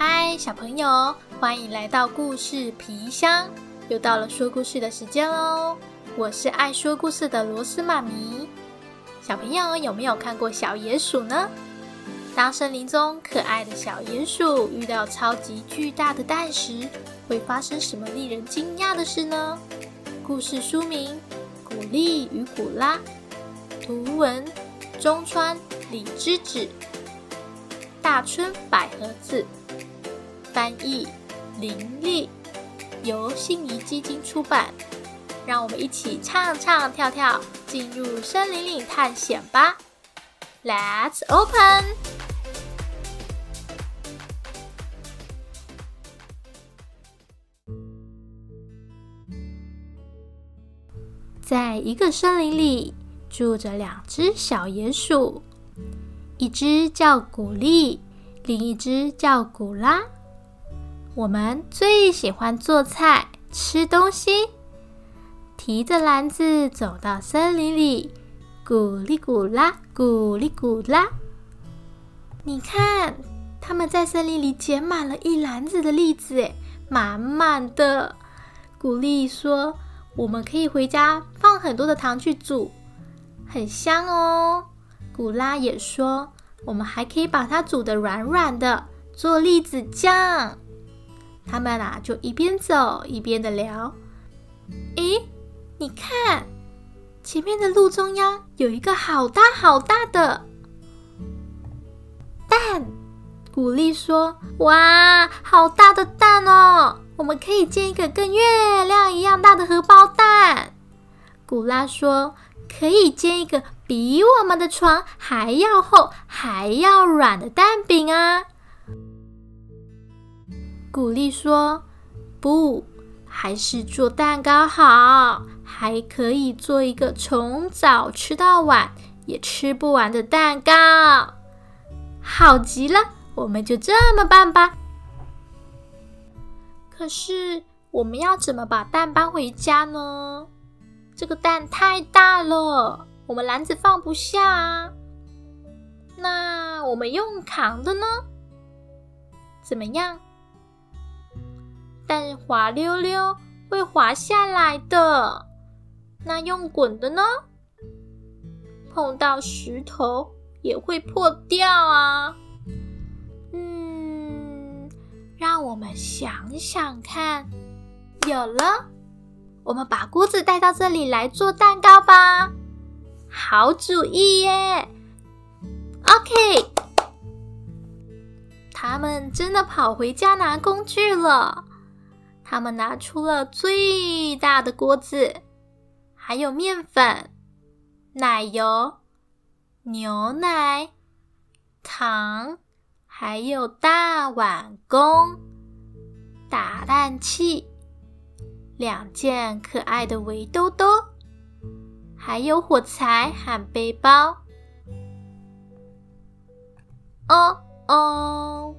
嗨，小朋友，欢迎来到故事皮箱，又到了说故事的时间喽！我是爱说故事的螺丝妈咪。小朋友有没有看过小野鼠呢？当森林中可爱的小野鼠遇到超级巨大的蛋时，会发生什么令人惊讶的事呢？故事书名《古丽与古拉》，图文中川李之子，大村百合子。翻译林立，由信宜基金出版。让我们一起唱唱跳跳，进入森林里探险吧！Let's open。在一个森林里，住着两只小野鼠，一只叫古丽，另一只叫古拉。我们最喜欢做菜、吃东西，提着篮子走到森林里，咕哩咕啦，咕哩咕啦。你看，他们在森林里捡满了一篮子的栗子，满满的。古丽说：“我们可以回家放很多的糖去煮，很香哦。”古拉也说：“我们还可以把它煮的软软的，做栗子酱。”他们啊，就一边走一边的聊。诶，你看，前面的路中央有一个好大好大的蛋。古丽说：“哇，好大的蛋哦！我们可以建一个跟月亮一样大的荷包蛋。”古拉说：“可以煎一个比我们的床还要厚、还要软的蛋饼啊。”古丽说：“不，还是做蛋糕好，还可以做一个从早吃到晚也吃不完的蛋糕，好极了！我们就这么办吧。可是，我们要怎么把蛋搬回家呢？这个蛋太大了，我们篮子放不下啊。那我们用扛的呢？怎么样？”但滑溜溜会滑下来的，那用滚的呢？碰到石头也会破掉啊。嗯，让我们想想看。有了，我们把锅子带到这里来做蛋糕吧。好主意耶！OK，他们真的跑回家拿工具了。他们拿出了最大的锅子，还有面粉、奶油、牛奶、糖，还有大碗公、打蛋器、两件可爱的围兜兜，还有火柴和背包。哦哦，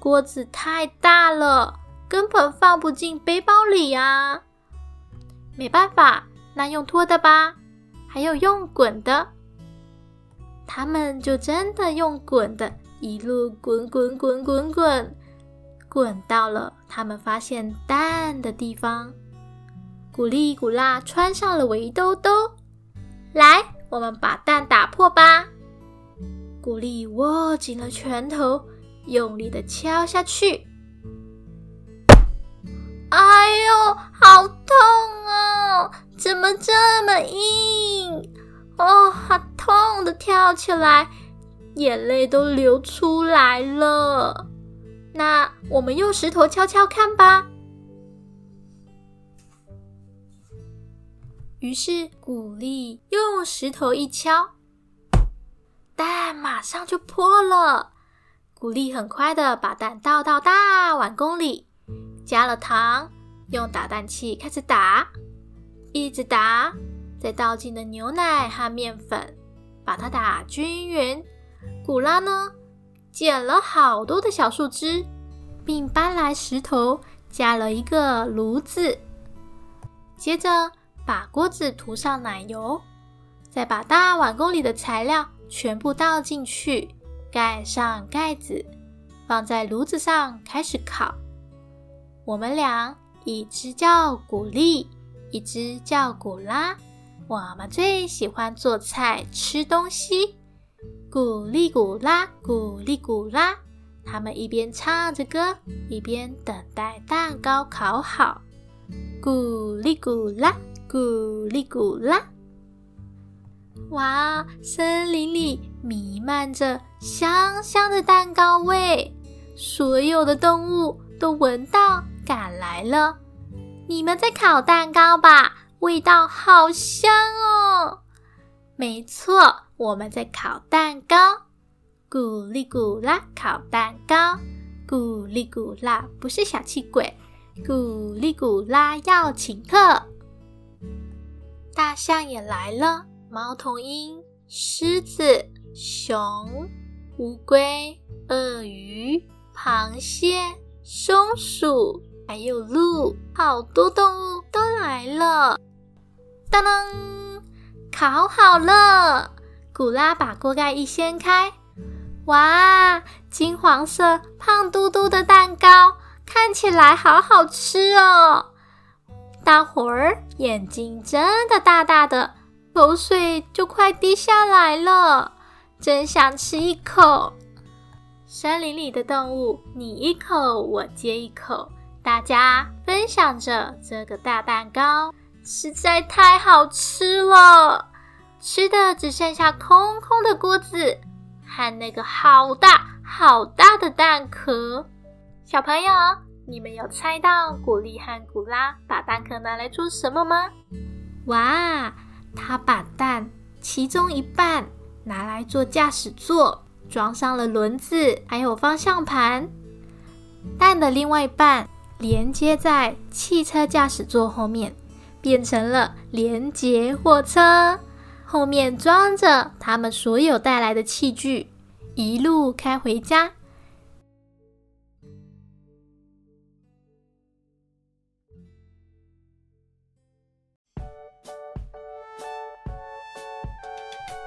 锅子太大了。根本放不进背包里呀！没办法，那用拖的吧。还有用滚的，他们就真的用滚的，一路滚滚滚滚滚，滚到了他们发现蛋的地方。古丽古拉穿上了围兜兜，来，我们把蛋打破吧。古丽握紧了拳头，用力的敲下去。哎呦，好痛哦！怎么这么硬？哦，好痛的，跳起来，眼泪都流出来了。那我们用石头敲敲看吧。于是古丽用石头一敲，蛋马上就破了。古丽很快的把蛋倒到大碗公里。加了糖，用打蛋器开始打，一直打，再倒进了牛奶和面粉，把它打均匀。古拉呢，捡了好多的小树枝，并搬来石头，加了一个炉子。接着把锅子涂上奶油，再把大碗公里的材料全部倒进去，盖上盖子。放在炉子上开始烤。我们俩，一只叫古丽，一只叫古拉。我们最喜欢做菜、吃东西。古丽古拉，古丽古拉。他们一边唱着歌，一边等待蛋糕烤好。古丽古拉，古丽古拉。哇，森林里弥漫着香香的蛋糕味，所有的动物都闻到，赶来了。你们在烤蛋糕吧？味道好香哦！没错，我们在烤蛋糕。咕哩咕啦，烤蛋糕。咕哩咕啦，不是小气鬼。咕哩咕啦，要请客。大象也来了。猫头鹰、狮子、熊、乌龟、鳄鱼、螃蟹、松鼠，还有鹿，好多动物都来了。当当，烤好了！古拉把锅盖一掀开，哇，金黄色、胖嘟嘟的蛋糕，看起来好好吃哦！大伙儿眼睛睁得大大的。口水就快滴下来了，真想吃一口。森林里的动物，你一口我接一口，大家分享着这个大蛋糕，实在太好吃了。吃的只剩下空空的锅子和那个好大好大的蛋壳。小朋友，你们有猜到古丽和古拉把蛋壳拿来做什么吗？哇！他把蛋其中一半拿来做驾驶座，装上了轮子，还有方向盘。蛋的另外一半连接在汽车驾驶座后面，变成了连接货车，后面装着他们所有带来的器具，一路开回家。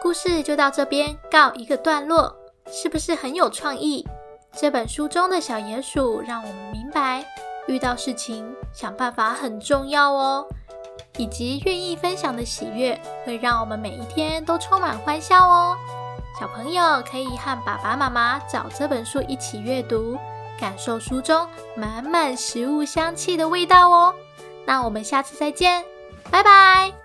故事就到这边告一个段落，是不是很有创意？这本书中的小鼹鼠让我们明白，遇到事情想办法很重要哦，以及愿意分享的喜悦会让我们每一天都充满欢笑哦。小朋友可以和爸爸妈妈找这本书一起阅读，感受书中满满食物香气的味道哦。那我们下次再见，拜拜。